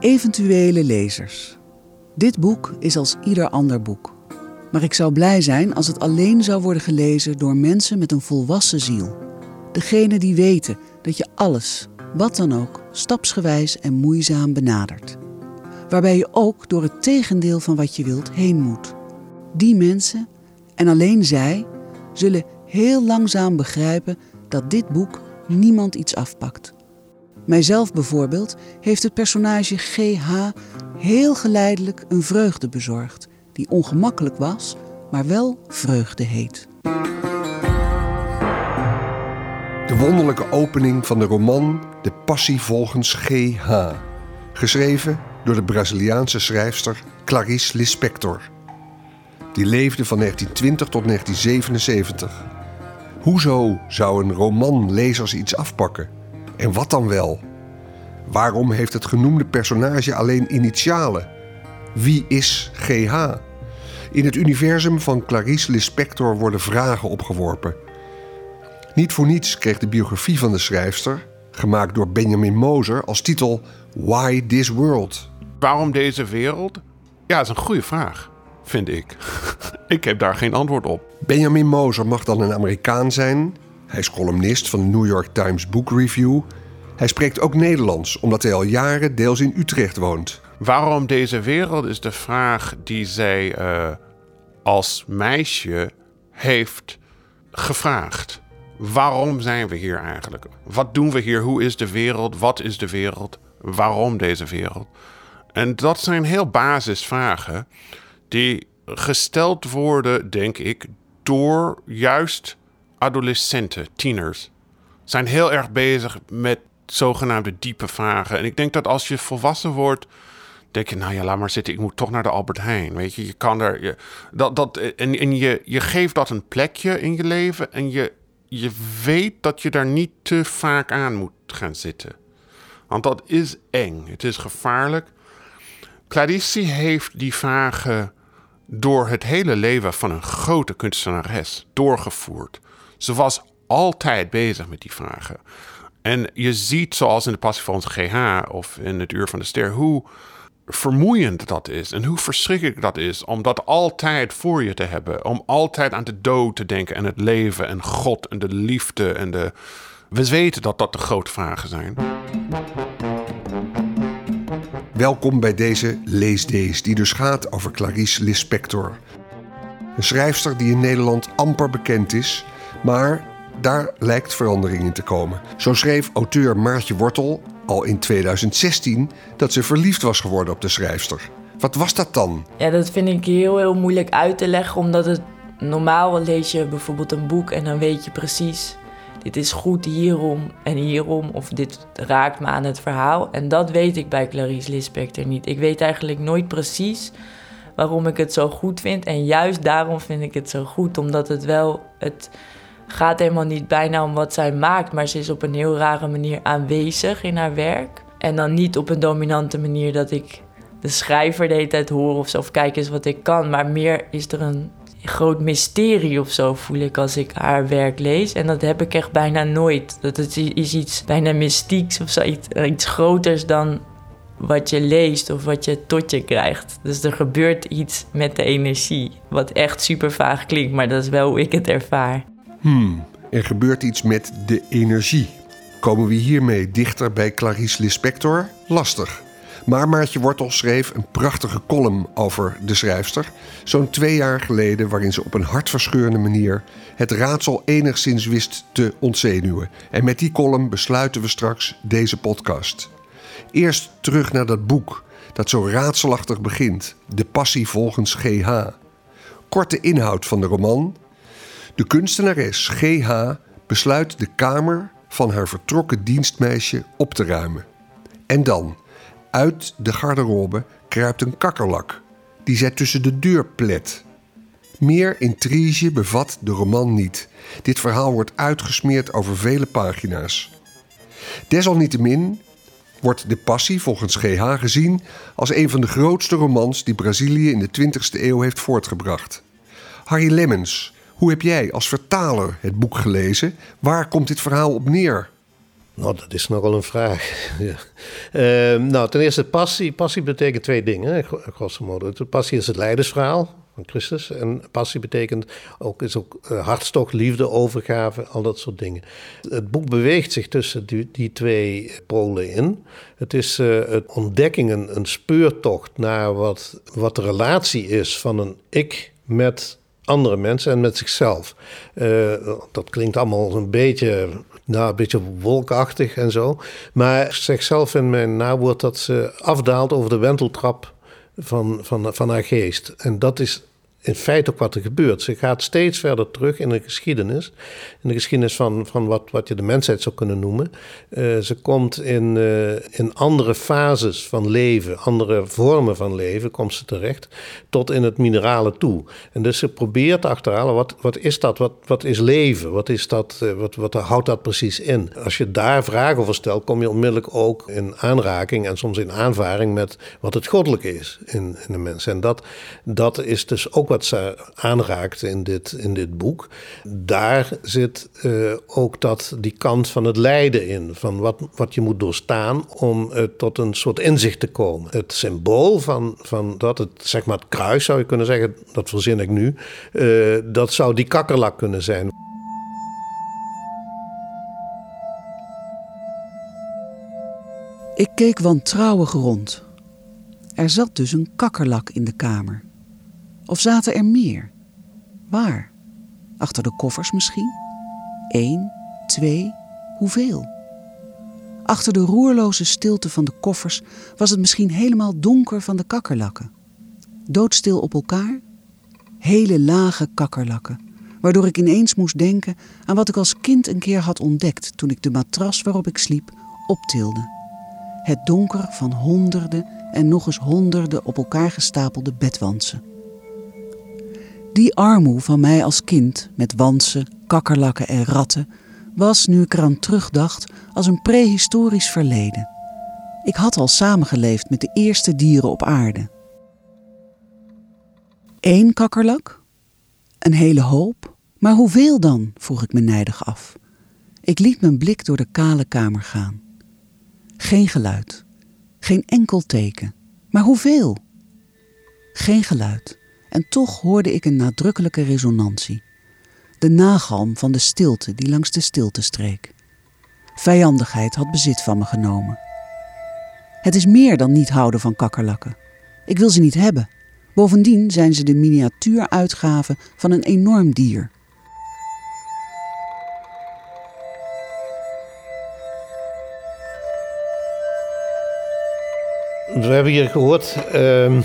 Eventuele lezers. Dit boek is als ieder ander boek. Maar ik zou blij zijn als het alleen zou worden gelezen door mensen met een volwassen ziel. Degene die weten dat je alles, wat dan ook, stapsgewijs en moeizaam benadert. Waarbij je ook door het tegendeel van wat je wilt heen moet. Die mensen, en alleen zij, zullen heel langzaam begrijpen dat dit boek niemand iets afpakt. Mijzelf bijvoorbeeld heeft het personage GH heel geleidelijk een vreugde bezorgd, die ongemakkelijk was, maar wel vreugde heet. De wonderlijke opening van de roman De Passie volgens GH. Geschreven door de Braziliaanse schrijfster Clarice Lispector. Die leefde van 1920 tot 1977. Hoezo zou een roman lezers iets afpakken? En wat dan wel? Waarom heeft het genoemde personage alleen initialen? Wie is GH? In het universum van Clarice Lispector worden vragen opgeworpen. Niet voor niets kreeg de biografie van de schrijfster, gemaakt door Benjamin Moser, als titel Why This World? Waarom deze wereld? Ja, dat is een goede vraag, vind ik. ik heb daar geen antwoord op. Benjamin Moser mag dan een Amerikaan zijn. Hij is columnist van de New York Times Book Review. Hij spreekt ook Nederlands, omdat hij al jaren deels in Utrecht woont. Waarom deze wereld is de vraag die zij eh, als meisje heeft gevraagd. Waarom zijn we hier eigenlijk? Wat doen we hier? Hoe is de wereld? Wat is de wereld? Waarom deze wereld? En dat zijn heel basisvragen die gesteld worden, denk ik, door juist adolescenten, tieners. Zijn heel erg bezig met zogenaamde diepe vragen. En ik denk dat als je volwassen wordt, denk je, nou ja, laat maar zitten, ik moet toch naar de Albert Heijn. Weet je, je kan er. Je, dat, dat, en en je, je geeft dat een plekje in je leven en je, je weet dat je daar niet te vaak aan moet gaan zitten. Want dat is eng, het is gevaarlijk. Clarice heeft die vragen door het hele leven van een grote kunstenares doorgevoerd. Ze was altijd bezig met die vragen. En je ziet, zoals in de Passie van ons GH of in het Uur van de Ster, hoe vermoeiend dat is en hoe verschrikkelijk dat is om dat altijd voor je te hebben. Om altijd aan de dood te denken en het leven en God en de liefde en de. We weten dat dat de grote vragen zijn. Welkom bij deze Leesdays, die dus gaat over Clarice Lispector. Een schrijfster die in Nederland amper bekend is, maar daar lijkt verandering in te komen. Zo schreef auteur Maartje Wortel al in 2016 dat ze verliefd was geworden op de schrijfster. Wat was dat dan? Ja, dat vind ik heel, heel moeilijk uit te leggen, omdat het normaal lees je bijvoorbeeld een boek en dan weet je precies, dit is goed hierom en hierom, of dit raakt me aan het verhaal. En dat weet ik bij Clarice Lispector niet. Ik weet eigenlijk nooit precies waarom ik het zo goed vind. En juist daarom vind ik het zo goed, omdat het wel het gaat helemaal niet bijna om wat zij maakt, maar ze is op een heel rare manier aanwezig in haar werk. En dan niet op een dominante manier dat ik de schrijver de hele tijd hoor of zo, of kijk eens wat ik kan. Maar meer is er een groot mysterie of zo, voel ik als ik haar werk lees. En dat heb ik echt bijna nooit. Dat het is iets bijna mystieks of zo, iets, iets groters dan wat je leest of wat je tot je krijgt. Dus er gebeurt iets met de energie, wat echt super vaag klinkt, maar dat is wel hoe ik het ervaar. Hmm, er gebeurt iets met de energie. Komen we hiermee dichter bij Clarice Lispector? Lastig. Maar Maartje Wortel schreef een prachtige column over de schrijfster. Zo'n twee jaar geleden, waarin ze op een hartverscheurende manier het raadsel enigszins wist te ontzenuwen. En met die column besluiten we straks deze podcast. Eerst terug naar dat boek dat zo raadselachtig begint: De Passie volgens GH. Korte inhoud van de roman de kunstenares GH besluit de kamer van haar vertrokken dienstmeisje op te ruimen. En dan, uit de garderobe kruipt een kakkerlak, die zij tussen de deur plet. Meer intrige bevat de roman niet. Dit verhaal wordt uitgesmeerd over vele pagina's. Desalniettemin wordt De Passie volgens GH gezien als een van de grootste romans die Brazilië in de 20e eeuw heeft voortgebracht. Harry Lemmens, hoe heb jij als vertaler het boek gelezen? Waar komt dit verhaal op neer? Nou, dat is nogal een vraag. ja. Ehm, nou, ten eerste passie. Passie betekent twee dingen, grosso modo. Passie is het leidersverhaal van Christus. En passie betekent ook, is ook uh, hartstocht, liefde, overgave, al dat soort dingen. Het boek beweegt zich tussen die, die twee polen in. Het is uh, het ontdekking, een, een speurtocht naar wat, wat de relatie is van een ik met andere mensen en met zichzelf. Uh, dat klinkt allemaal een beetje, nou, een beetje wolkachtig en zo. Maar zichzelf in mijn nawoord dat ze afdaalt over de wenteltrap van, van, van haar geest. En dat is in feite ook wat er gebeurt. Ze gaat steeds verder terug in de geschiedenis. In de geschiedenis van, van wat, wat je de mensheid zou kunnen noemen. Uh, ze komt in, uh, in andere fases van leven, andere vormen van leven, komt ze terecht. Tot in het minerale toe. En dus ze probeert te achterhalen, wat, wat is dat? Wat, wat is leven? Wat, is dat, uh, wat, wat houdt dat precies in? Als je daar vragen over stelt, kom je onmiddellijk ook in aanraking en soms in aanvaring met wat het goddelijke is in, in de mens. En dat, dat is dus ook wat wat ze aanraakt in dit, in dit boek, daar zit uh, ook dat, die kant van het lijden in. Van wat, wat je moet doorstaan om uh, tot een soort inzicht te komen. Het symbool van, van dat, het, zeg maar het kruis zou je kunnen zeggen, dat verzin ik nu, uh, dat zou die kakkerlak kunnen zijn. Ik keek wantrouwig rond. Er zat dus een kakkerlak in de kamer. Of zaten er meer? Waar? Achter de koffers misschien? Eén, twee, hoeveel? Achter de roerloze stilte van de koffers was het misschien helemaal donker van de kakkerlakken. Doodstil op elkaar? Hele lage kakkerlakken, waardoor ik ineens moest denken aan wat ik als kind een keer had ontdekt toen ik de matras waarop ik sliep optilde. Het donker van honderden en nog eens honderden op elkaar gestapelde bedwansen. Die armoe van mij als kind, met wansen, kakkerlakken en ratten, was, nu ik eraan terugdacht, als een prehistorisch verleden. Ik had al samengeleefd met de eerste dieren op aarde. Eén kakkerlak? Een hele hoop? Maar hoeveel dan? vroeg ik me nijdig af. Ik liet mijn blik door de kale kamer gaan. Geen geluid, geen enkel teken. Maar hoeveel? Geen geluid en toch hoorde ik een nadrukkelijke resonantie. De nagalm van de stilte die langs de stilte streek. Vijandigheid had bezit van me genomen. Het is meer dan niet houden van kakkerlakken. Ik wil ze niet hebben. Bovendien zijn ze de miniatuuruitgave van een enorm dier. We hebben hier gehoord uh,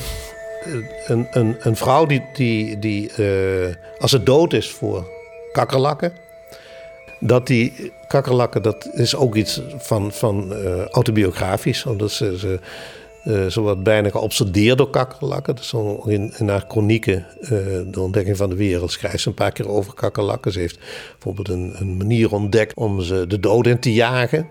een, een, een vrouw die, die, die uh, als het dood is voor kakkerlakken, dat die kakkerlakken, dat is ook iets van, van uh, autobiografisch, omdat ze, ze, uh, ze wordt bijna geobsedeerd door kakkerlakken. Dus in, in haar chronieken, de ontdekking van de wereld, schrijft ze een paar keer over kakkerlakken. Ze heeft bijvoorbeeld een, een manier ontdekt om ze de dood in te jagen.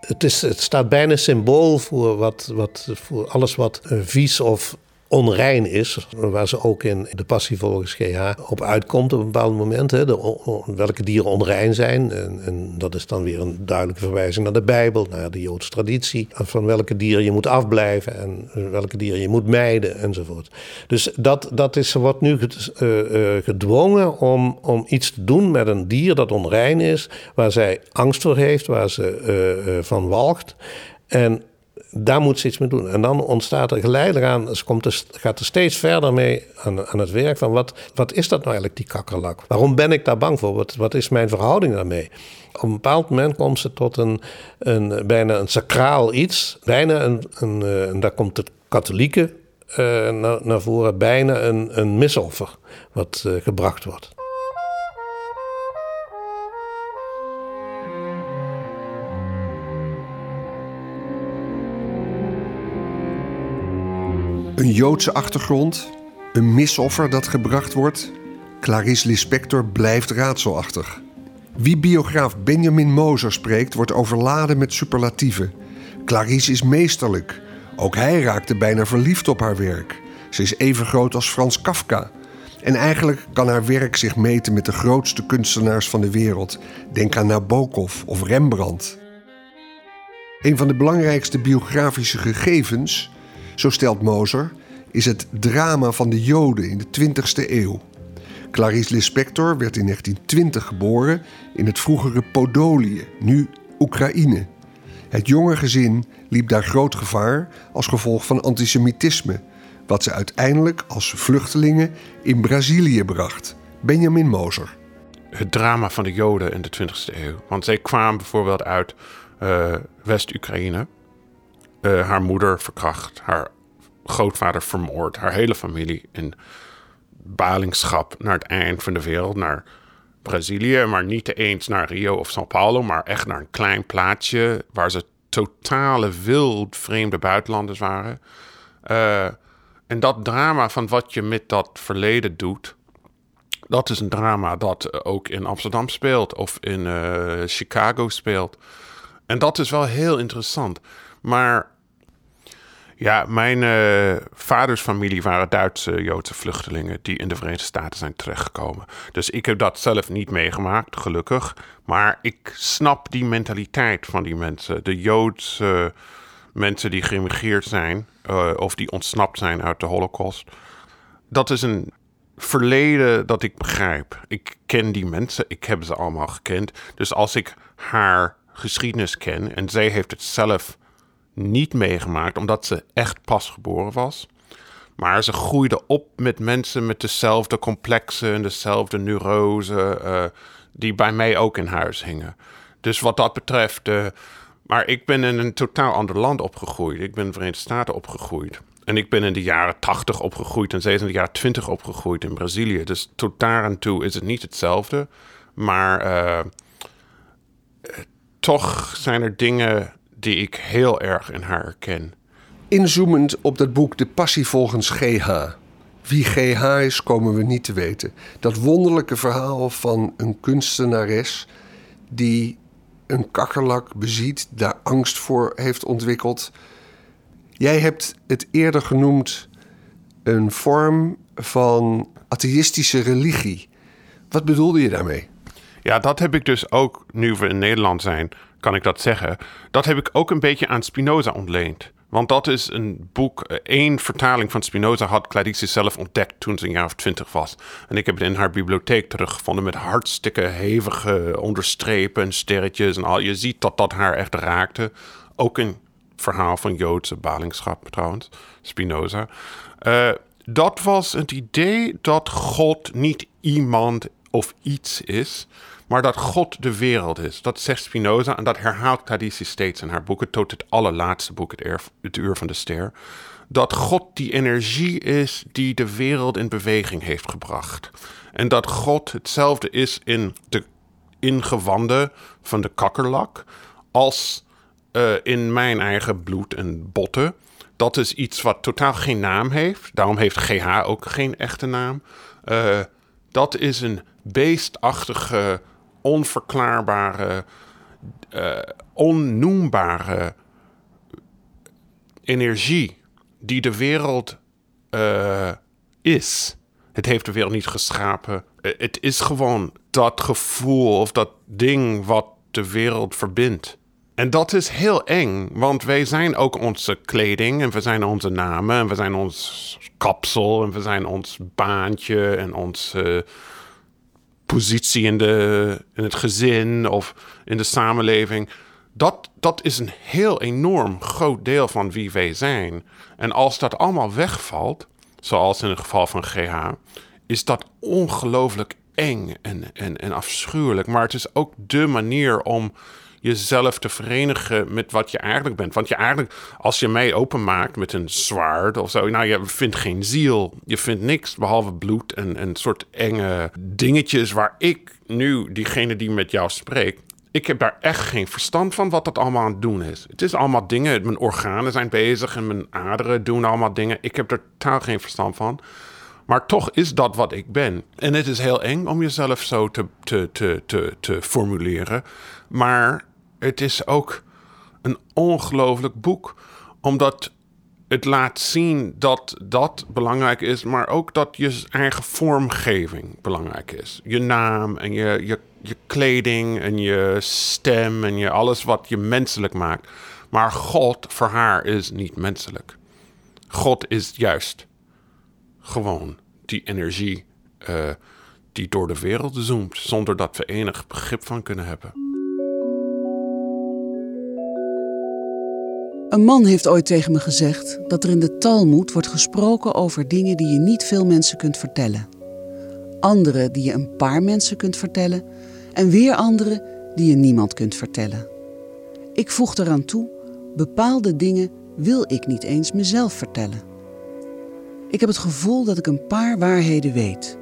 Het, is, het staat bijna symbool voor, wat, wat, voor alles wat vies of onrein is, waar ze ook in de passie volgens GH op uitkomt op een bepaald moment. Hè, welke dieren onrein zijn. En, en, dat is dan weer een duidelijke verwijzing naar de Bijbel, naar de Joodse traditie. Van welke dieren je moet afblijven en welke dieren je moet mijden enzovoort. Dus dat, dat is, wordt nu uh, gedwongen om, om iets te doen met een dier dat onrein is, waar zij angst voor heeft, waar ze uh, van walgt. En daar moet ze iets mee doen. En dan ontstaat er geleidelijk aan, ze komt er, gaat er steeds verder mee aan, aan het werk van wat, wat is dat nou eigenlijk, die kakkerlak? Waarom ben ik daar bang voor? Wat, wat is mijn verhouding daarmee? Op een bepaald moment komt ze tot een, een bijna een sacraal iets. Bijna een, een, eh, en daar komt het katholieke uh, naar, naar voren, bijna een, een misoffer wat uh, gebracht wordt. Een Joodse achtergrond, een misoffer dat gebracht wordt. Clarice Lispector blijft raadselachtig. Wie biograaf Benjamin Moser spreekt, wordt overladen met superlatieven. Clarice is meesterlijk. Ook hij raakte bijna verliefd op haar werk. Ze is even groot als Frans Kafka. En eigenlijk kan haar werk zich meten met de grootste kunstenaars van de wereld. Denk aan Nabokov of Rembrandt. Een van de belangrijkste biografische gegevens, zo stelt Moser, is het drama van de Joden in de 20e eeuw. Clarice Lispector werd in 1920 geboren in het vroegere Podolië, nu Oekraïne. Het jonge gezin liep daar groot gevaar als gevolg van antisemitisme, wat ze uiteindelijk als vluchtelingen in Brazilië bracht. Benjamin Moser. Het drama van de Joden in de 20e eeuw. Want zij kwamen bijvoorbeeld uit uh, West-Oekraïne. Uh, haar moeder verkracht, haar grootvader vermoord, haar hele familie in balingschap naar het eind van de wereld, naar Brazilië, maar niet eens naar Rio of São Paulo, maar echt naar een klein plaatsje waar ze totale wild vreemde buitenlanders waren. Uh, en dat drama van wat je met dat verleden doet, dat is een drama dat ook in Amsterdam speelt of in Chicago speelt. En dat is wel heel interessant. Maar ja, mijn uh, vaders familie waren Duitse Joodse vluchtelingen die in de Verenigde Staten zijn terechtgekomen. Dus ik heb dat zelf niet meegemaakt, gelukkig. Maar ik snap die mentaliteit van die mensen. De Joodse mensen die geïmigreerd zijn uh, of die ontsnapt zijn uit de Holocaust. Dat is een verleden dat ik begrijp. Ik ken die mensen, ik heb ze allemaal gekend. Dus als ik haar geschiedenis ken en zij heeft het zelf niet meegemaakt, omdat ze echt pas geboren was. Maar ze groeide op met mensen met dezelfde complexen en dezelfde neurose, uh, die bij mij ook in huis hingen. Dus wat dat betreft. Uh, maar ik ben in een totaal ander land opgegroeid. Ik ben in de Verenigde Staten opgegroeid. En ik ben in de jaren 80 opgegroeid en is in de jaren 20 opgegroeid in Brazilië. Dus tot daar en toe is het niet hetzelfde. Maar uh, toch zijn er dingen die ik heel erg in haar herken. Inzoomend op dat boek De Passie volgens GH. Wie GH is, komen we niet te weten. Dat wonderlijke verhaal van een kunstenares die een kakkerlak beziet, daar angst voor heeft ontwikkeld. Jij hebt het eerder genoemd een vorm van atheïstische religie. Wat bedoelde je daarmee? Ja, dat heb ik dus ook, nu we in Nederland zijn, kan ik dat zeggen. Dat heb ik ook een beetje aan Spinoza ontleend. Want dat is een boek, eh, één vertaling van Spinoza had Clarice zelf ontdekt toen ze een jaar of twintig was. En ik heb het in haar bibliotheek teruggevonden met hartstikke hevige onderstrepen en sterretjes en al. Je ziet dat dat haar echt raakte. Ook een verhaal van Joodse balingschap trouwens, Spinoza. Uh, dat was het idee dat God niet iemand of iets is, maar dat God de wereld is. Dat zegt Spinoza en dat herhaalt Cadici steeds in haar boeken, tot het allerlaatste boek, het, Uur van de Ster. Dat God die energie is die de wereld in beweging heeft gebracht. En dat God hetzelfde is in de ingewanden van de kakkerlak als uh, in mijn eigen bloed en botten. Dat is iets wat totaal geen naam heeft. Daarom heeft GH ook geen echte naam. Uh, dat is een beestachtige onverklaarbare, uh, onnoembare energie die de wereld uh, is. Het heeft de wereld niet geschapen. Uh, het is gewoon dat gevoel of dat ding wat de wereld verbindt. En dat is heel eng, want wij zijn ook onze kleding en we zijn onze namen en we zijn ons kapsel en we zijn ons baantje en ons positie in, de, in het gezin of in de samenleving. Dat, dat is een heel enorm groot deel van wie wij zijn. En als dat allemaal wegvalt, zoals in het geval van GH, is dat ongelooflijk eng en, en, en afschuwelijk. Maar het is ook de manier om jezelf te verenigen met wat je eigenlijk bent. Want je eigenlijk, als je mij openmaakt met een zwaard of zo, nou, je vindt geen ziel. Je vindt niks behalve bloed en een soort enge dingetjes waar ik nu, diegene die met jou spreekt, ik heb daar echt geen verstand van wat dat allemaal aan het doen is. Het is allemaal dingen, mijn organen zijn bezig en mijn aderen doen allemaal dingen. Ik heb er totaal geen verstand van. Maar toch is dat wat ik ben. En het is heel eng om jezelf zo te, te, te, te, te formuleren. Maar het is ook een ongelooflijk boek, omdat het laat zien dat dat belangrijk is, maar ook dat je eigen vormgeving belangrijk is. Je naam en je, je, je kleding en je stem en je alles wat je menselijk maakt. Maar God voor haar is niet menselijk. God is juist gewoon die energie uh, die door de wereld zoomt, zonder dat we enig begrip van kunnen hebben. Een man heeft ooit tegen me gezegd dat er in de Talmud wordt gesproken over dingen die je niet veel mensen kunt vertellen. Andere die je een paar mensen kunt vertellen en weer andere die je niemand kunt vertellen. Ik voeg eraan toe, bepaalde dingen wil ik niet eens mezelf vertellen. Ik heb het gevoel dat ik een paar waarheden weet,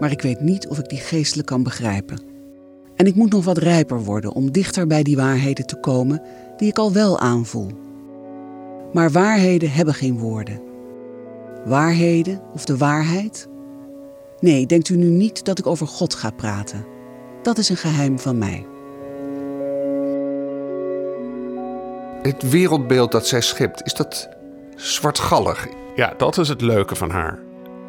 maar ik weet niet of ik die geestelijk kan begrijpen. En ik moet nog wat rijper worden om dichter bij die waarheden te komen die ik al wel aanvoel. Maar waarheden hebben geen woorden. Waarheden of de waarheid? Nee, denkt u nu niet dat ik over God ga praten. Dat is een geheim van mij. Het wereldbeeld dat zij schept, is dat zwartgallig? Ja, dat is het leuke van haar.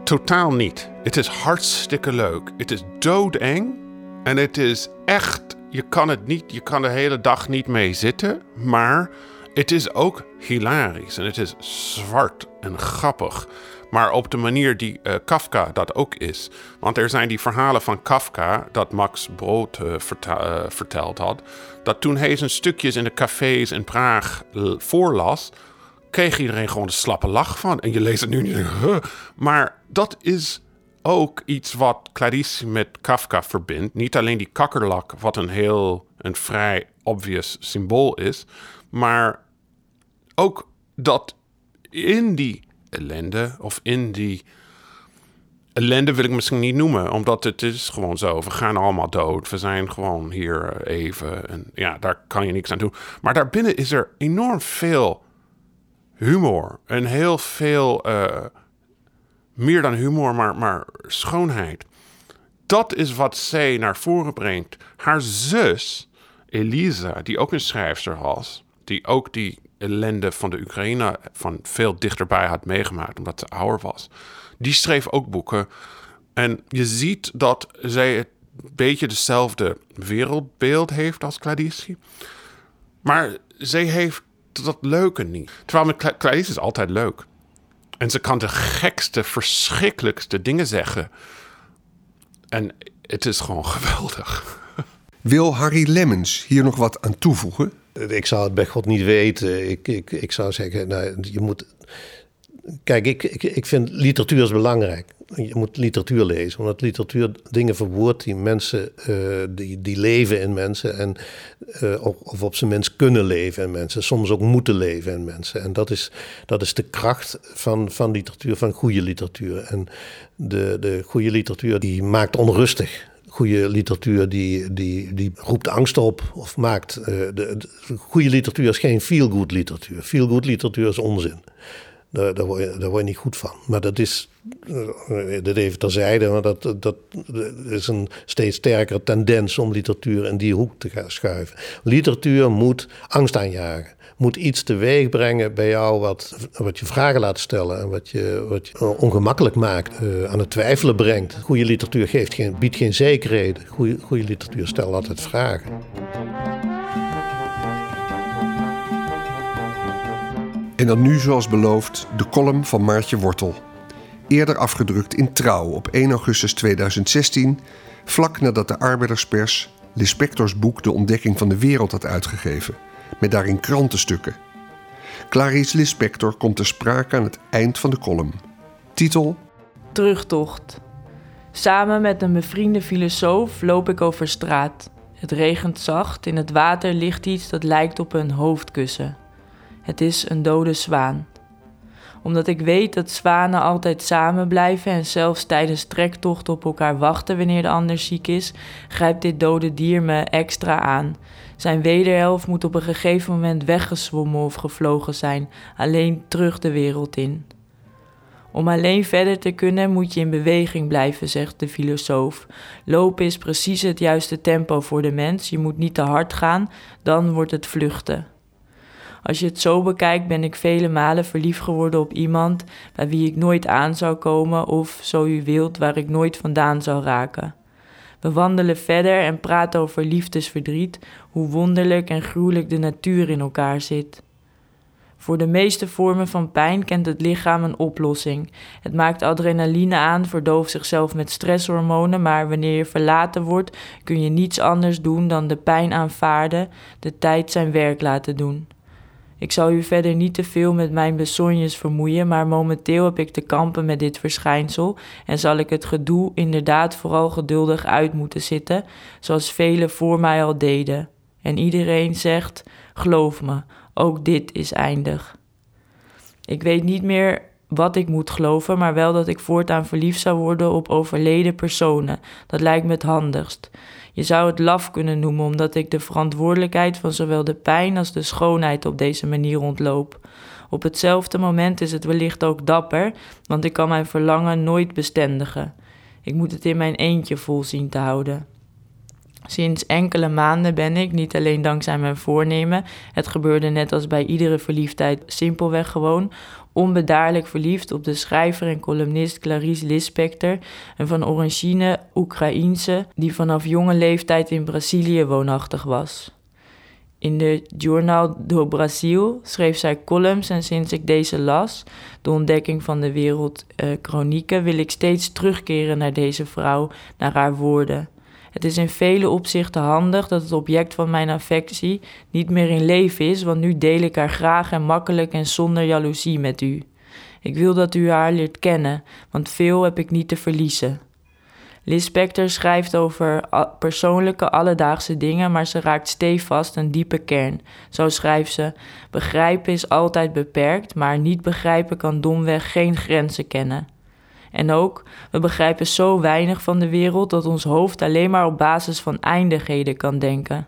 Totaal niet. Het is hartstikke leuk. Het is doodeng. En het is echt. Je kan het niet. Je kan de hele dag niet mee zitten. Maar het is ook hilarisch. En het is zwart en grappig. Maar op de manier die uh, Kafka dat ook is. Want er zijn die verhalen van Kafka dat Max Brood uh, verteld had. Dat toen hij zijn stukjes in de cafés in Praag voorlas kreeg iedereen gewoon de slappe lach van. En je leest het nu niet. Maar dat is ook iets wat Clarice met Kafka verbindt. Niet alleen die kakkerlak, wat een heel, een vrij obvious symbool is. Maar ook dat in die ellende, of in die ellende wil ik misschien niet noemen, omdat het is gewoon zo. We gaan allemaal dood. We zijn gewoon hier even. En ja, daar kan je niks aan doen. Maar daarbinnen is er enorm veel humor. En heel veel, uh, meer dan humor, maar, maar schoonheid. Dat is wat zij naar voren brengt. Haar zus, Elisa, die ook een schrijfster was, die ook die ellende van de Oekraïne van veel dichterbij had meegemaakt, omdat ze ouder was, die schreef ook boeken. En je ziet dat zij het beetje dezelfde wereldbeeld heeft als Cladici. Maar zij heeft dat leuke niet. Terwijl met Clarice is altijd leuk. En ze kan de gekste, verschrikkelijkste dingen zeggen. En het is gewoon geweldig. Wil Harry Lemmens hier nog wat aan toevoegen? Ik zou het bij God niet weten. Ik, ik, ik zou zeggen, nou, je moet. Kijk, ik, ik, ik vind literatuur is belangrijk je moet literatuur lezen, omdat literatuur dingen verwoordt die mensen, uh, die, die leven in mensen en uh, of op zijn minst kunnen leven in mensen, soms ook moeten leven in mensen. En dat is, dat is de kracht van, van literatuur, van goede literatuur. En de, de goede literatuur die maakt onrustig. Goede literatuur die, die, die roept angst op of maakt. Uh, de, de, goede literatuur is geen feel-good literatuur. Feel-good literatuur is onzin. Daar, word je, niet goed van. Maar dat is, eh, dat even terzijde, maar dat, dat is een steeds sterkere tendens om literatuur in die hoek te gaan schuiven. Literatuur moet angst aanjagen. Moet iets teweeg brengen bij jou wat, wat je vragen laat stellen en wat je, wat je ongemakkelijk maakt, uh, aan het twijfelen brengt. Goede literatuur geeft geen, biedt geen zekerheden. Goede, goede literatuur stelt altijd vragen. En dan nu, zoals beloofd, de column van Maartje Wortel. Eerder afgedrukt in Trouw op 1 augustus 2016, vlak nadat de arbeiderspers Lispectors boek De Ontdekking van de Wereld had uitgegeven, met daarin krantenstukken. Clarice Lispector komt ter sprake aan het eind van de column. Titel: Terugtocht. Samen met een bevriende filosoof loop ik over straat. Het regent zacht, in het water ligt iets dat lijkt op een hoofdkussen. Het is een dode zwaan. Omdat ik weet dat zwanen altijd samen blijven en zelfs tijdens trektochten op elkaar wachten wanneer de ander ziek is, grijpt dit dode dier me extra aan. Zijn wederhelft moet op een gegeven moment weggezwommen of gevlogen zijn, alleen terug de wereld in. Om alleen verder te kunnen moet je in beweging blijven, zegt de filosoof. Lopen is precies het juiste tempo voor de mens. Je moet niet te hard gaan, dan wordt het vluchten. Als je het zo bekijkt, ben ik vele malen verliefd geworden op iemand bij wie ik nooit aan zou komen of, zo u wilt, waar ik nooit vandaan zou raken. We wandelen verder en praten over liefdesverdriet, hoe wonderlijk en gruwelijk de natuur in elkaar zit. Voor de meeste vormen van pijn kent het lichaam een oplossing. Het maakt adrenaline aan, verdooft zichzelf met stresshormonen, maar wanneer je verlaten wordt, kun je niets anders doen dan de pijn aanvaarden, de tijd zijn werk laten doen. Ik zal u verder niet te veel met mijn besonjes vermoeien, maar momenteel heb ik te kampen met dit verschijnsel en zal ik het gedoe inderdaad vooral geduldig uit moeten zitten, zoals velen voor mij al deden. En iedereen zegt: geloof me, ook dit is eindig. Ik weet niet meer wat ik moet geloven, maar wel dat ik voortaan verliefd zou worden op overleden personen. Dat lijkt me het handigst. Je zou het laf kunnen noemen, omdat ik de verantwoordelijkheid van zowel de pijn als de schoonheid op deze manier ontloop. Op hetzelfde moment is het wellicht ook dapper, want ik kan mijn verlangen nooit bestendigen. Ik moet het in mijn eentje vol zien te houden. Sinds enkele maanden ben ik, niet alleen dankzij mijn voornemen, het gebeurde net als bij iedere verliefdheid simpelweg gewoon, onbedaarlijk verliefd op de schrijver en columnist Clarice Lispector, een van origine Oekraïense, die vanaf jonge leeftijd in Brazilië woonachtig was. In de Jornal do Brasil schreef zij columns en sinds ik deze las, de ontdekking van de wereld uh, wil ik steeds terugkeren naar deze vrouw, naar haar woorden. Het is in vele opzichten handig dat het object van mijn affectie niet meer in leven is, want nu deel ik haar graag en makkelijk en zonder jaloezie met u. Ik wil dat u haar leert kennen, want veel heb ik niet te verliezen. Liz Spector schrijft over persoonlijke alledaagse dingen, maar ze raakt stevast een diepe kern. Zo schrijft ze: Begrijpen is altijd beperkt, maar niet begrijpen kan domweg geen grenzen kennen. En ook, we begrijpen zo weinig van de wereld dat ons hoofd alleen maar op basis van eindigheden kan denken.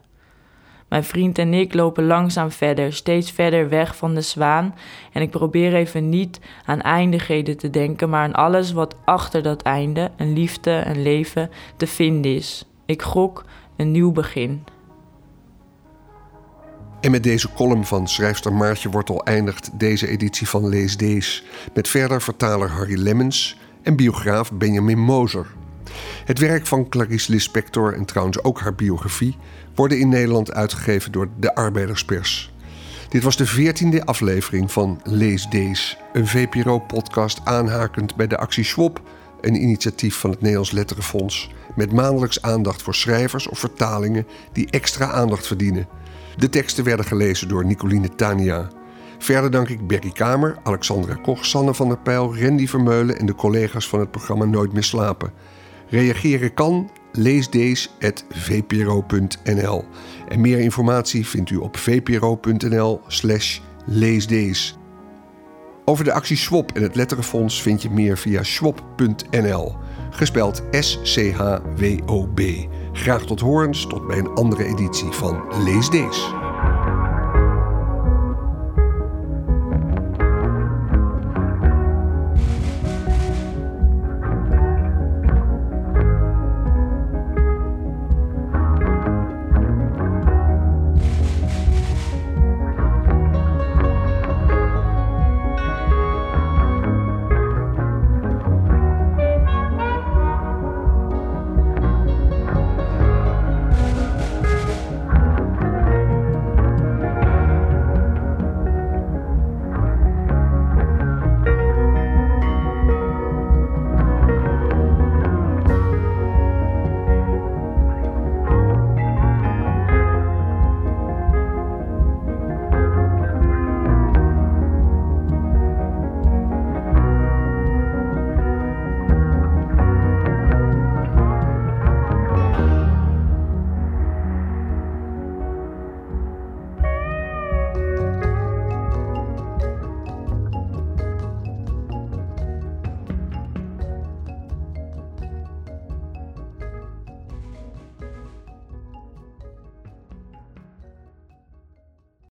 Mijn vriend en ik lopen langzaam verder, steeds verder weg van de zwaan. En ik probeer even niet aan eindigheden te denken, maar aan alles wat achter dat einde, een liefde, een leven, te vinden is. Ik gok een nieuw begin. En met deze column van schrijfster Maartje Wortel eindigt deze editie van Lees Dees. Met verder vertaler Harry Lemmens en biograaf Benjamin Moser. Het werk van Clarice Lispector en trouwens ook haar biografie worden in Nederland uitgegeven door de Arbeiderspers. Dit was de veertiende aflevering van Lees Dees, een VPRO-podcast aanhakend bij de actie Swap, een initiatief van het Nederlands Letterenfonds met maandelijks aandacht voor schrijvers of vertalingen die extra aandacht verdienen. De teksten werden gelezen door Nicoline Tania. Verder dank ik Berry Kamer, Alexandra Koch, Sanne van der Pijl, Randy Vermeulen en de collega's van het programma Nooit meer slapen. Reageren kan leesdees.vpro.nl. En meer informatie vindt u op vpro.nl slash leesdees. Over de actie SWOP en het Letterenfonds vind je meer via swop.nl. Gespeld S-C-H-W-O-B. Graag tot horens, tot bij een andere editie van Lees Dees.